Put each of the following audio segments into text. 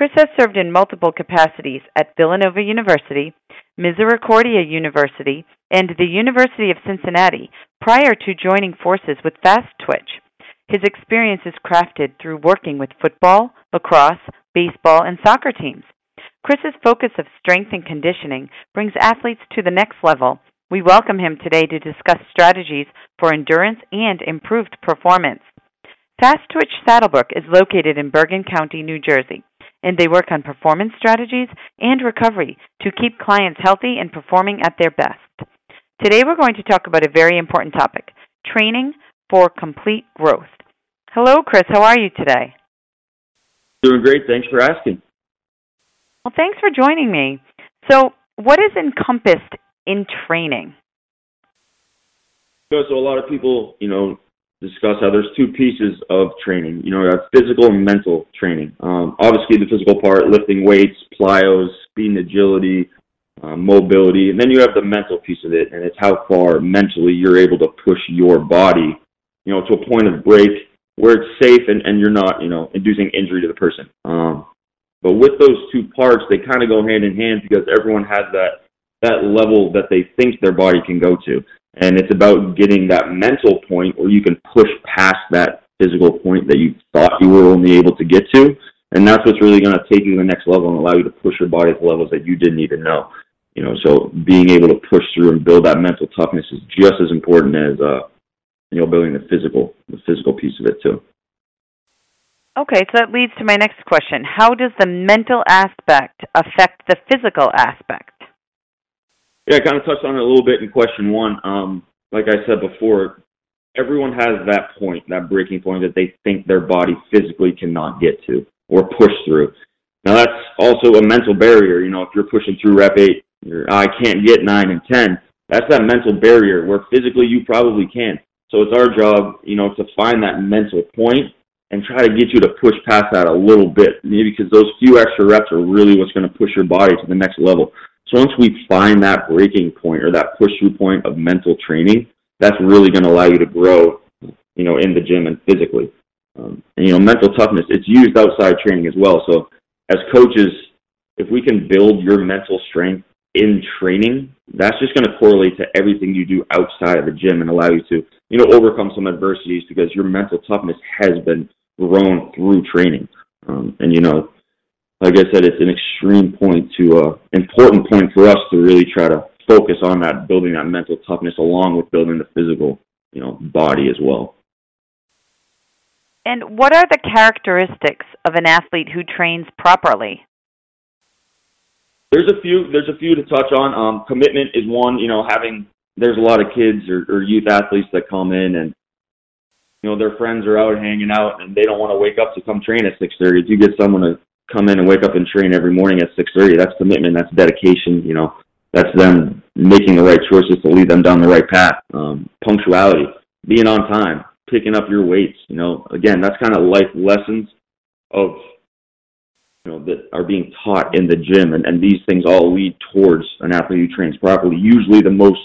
Chris has served in multiple capacities at Villanova University, Misericordia University, and the University of Cincinnati prior to joining forces with Fast Twitch. His experience is crafted through working with football, lacrosse, baseball, and soccer teams. Chris's focus of strength and conditioning brings athletes to the next level. We welcome him today to discuss strategies for endurance and improved performance. Fast Twitch Saddlebrook is located in Bergen County, New Jersey, and they work on performance strategies and recovery to keep clients healthy and performing at their best. Today we're going to talk about a very important topic training for complete growth. Hello, Chris. How are you today? Doing great. Thanks for asking. Well, thanks for joining me. So, what is encompassed in training? So, a lot of people, you know, discuss how there's two pieces of training. You know, have physical and mental training. Um, obviously, the physical part, lifting weights, plyos, speed and agility, um, mobility, and then you have the mental piece of it, and it's how far mentally you're able to push your body, you know, to a point of break where it's safe and, and you're not, you know, inducing injury to the person. Um, but with those two parts, they kind of go hand in hand because everyone has that that level that they think their body can go to, and it's about getting that mental point where you can push past that physical point that you thought you were only able to get to, and that's what's really going to take you to the next level and allow you to push your body to levels that you didn't even know. You know, so being able to push through and build that mental toughness is just as important as uh, you know, building the physical, the physical piece of it too. Okay, so that leads to my next question. How does the mental aspect affect the physical aspect? Yeah, I kind of touched on it a little bit in question one. Um, like I said before, everyone has that point, that breaking point that they think their body physically cannot get to or push through. Now that's also a mental barrier. You know, if you're pushing through rep eight, you're, I can't get nine and ten. That's that mental barrier where physically you probably can. So it's our job, you know, to find that mental point and try to get you to push past that a little bit, maybe because those few extra reps are really what's going to push your body to the next level. So once we find that breaking point or that push through point of mental training, that's really going to allow you to grow, you know, in the gym and physically. Um, and you know, mental toughness, it's used outside training as well. So as coaches, if we can build your mental strength in training, that's just going to correlate to everything you do outside of the gym and allow you to, you know, overcome some adversities because your mental toughness has been grown through training. Um, and you know, like I said, it's an extreme point to uh, important point for us to really try to focus on that, building that mental toughness along with building the physical, you know, body as well. And what are the characteristics of an athlete who trains properly? There's a few. There's a few to touch on. Um, commitment is one. You know, having there's a lot of kids or, or youth athletes that come in and you know their friends are out hanging out and they don't want to wake up to come train at 6:30. If you get someone to come in and wake up and train every morning at 6:30, that's commitment. That's dedication. You know, that's them making the right choices to lead them down the right path. Um, punctuality, being on time, picking up your weights. You know, again, that's kind of life lessons of you know, that are being taught in the gym, and, and these things all lead towards an athlete who trains properly. Usually, the most,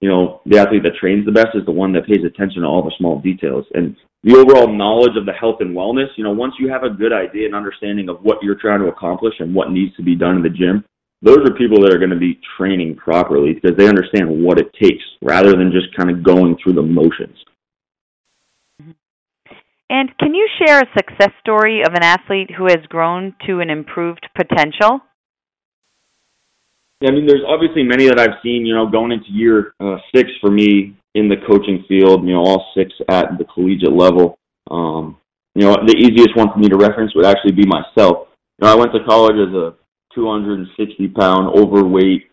you know, the athlete that trains the best is the one that pays attention to all the small details and the overall knowledge of the health and wellness. You know, once you have a good idea and understanding of what you're trying to accomplish and what needs to be done in the gym, those are people that are going to be training properly because they understand what it takes rather than just kind of going through the motions. And can you share a success story of an athlete who has grown to an improved potential? Yeah, I mean, there's obviously many that I've seen, you know, going into year uh, six for me in the coaching field, you know, all six at the collegiate level. Um, you know, the easiest one for me to reference would actually be myself. You know, I went to college as a 260 pound overweight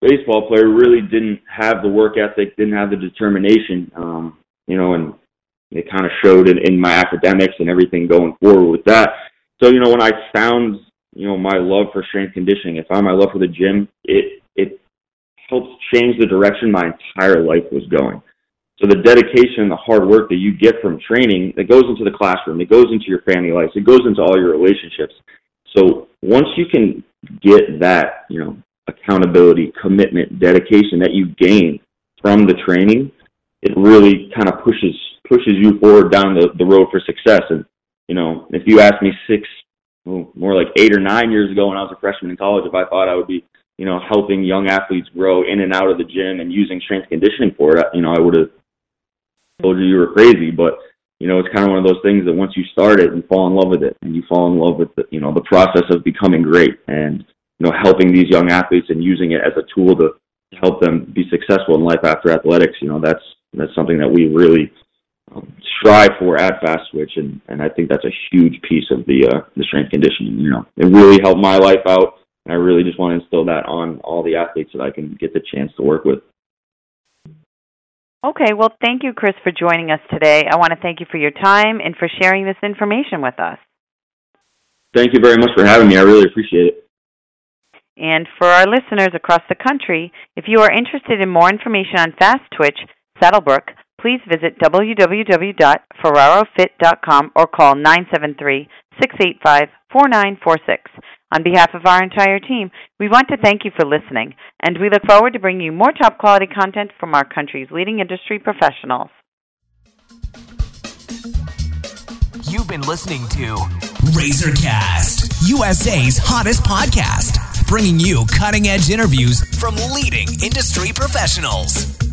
baseball player, really didn't have the work ethic, didn't have the determination, um, you know, and it kind of showed in, in my academics and everything going forward with that. So, you know, when I found, you know, my love for strength conditioning, if I found my love for the gym, it, it helps change the direction my entire life was going. So the dedication and the hard work that you get from training, it goes into the classroom, it goes into your family life, it goes into all your relationships. So once you can get that, you know, accountability, commitment, dedication that you gain from the training, it really kind of pushes pushes you forward down the, the road for success. And you know, if you asked me six, well, more like eight or nine years ago when I was a freshman in college, if I thought I would be, you know, helping young athletes grow in and out of the gym and using strength conditioning for it, you know, I would have told you you were crazy. But you know, it's kind of one of those things that once you start it, you fall in love with it, and you fall in love with the, you know, the process of becoming great, and you know, helping these young athletes and using it as a tool to help them be successful in life after athletics. You know, that's that's something that we really um, strive for at Fast Twitch, and and I think that's a huge piece of the uh, the strength conditioning. You know, it really helped my life out, and I really just want to instill that on all the athletes that I can get the chance to work with. Okay, well, thank you, Chris, for joining us today. I want to thank you for your time and for sharing this information with us. Thank you very much for having me. I really appreciate it. And for our listeners across the country, if you are interested in more information on Fast Twitch, Saddlebrook, please visit www.ferrarofit.com or call 973 685 4946. On behalf of our entire team, we want to thank you for listening, and we look forward to bringing you more top quality content from our country's leading industry professionals. You've been listening to Razorcast, USA's hottest podcast, bringing you cutting edge interviews from leading industry professionals.